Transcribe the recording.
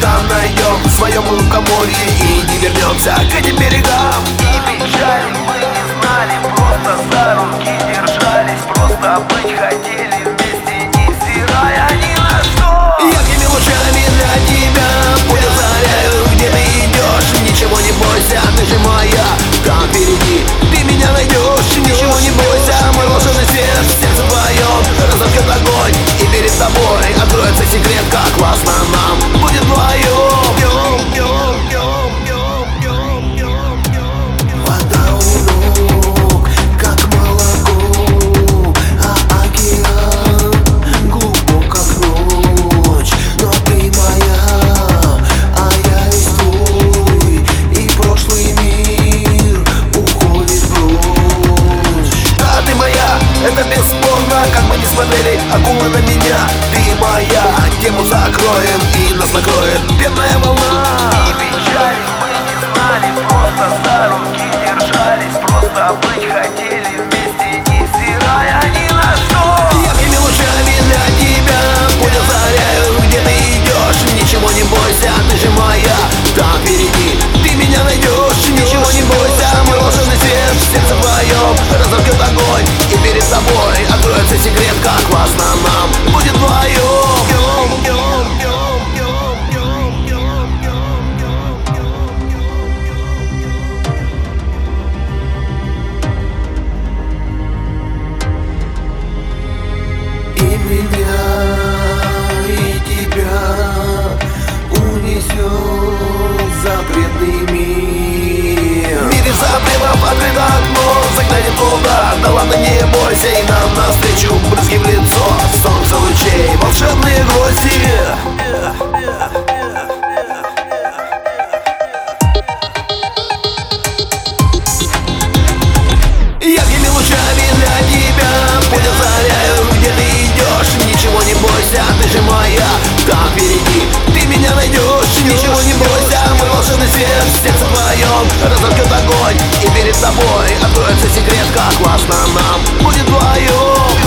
Там найдем в своем лукоморье И не вернемся к этим берегам. покоем и накроет, Бедная волна. pandemia. Me desabela, vai cuidar сердце твоем разожгет огонь И перед тобой откроется секрет, как классно нам. Будет вдвоем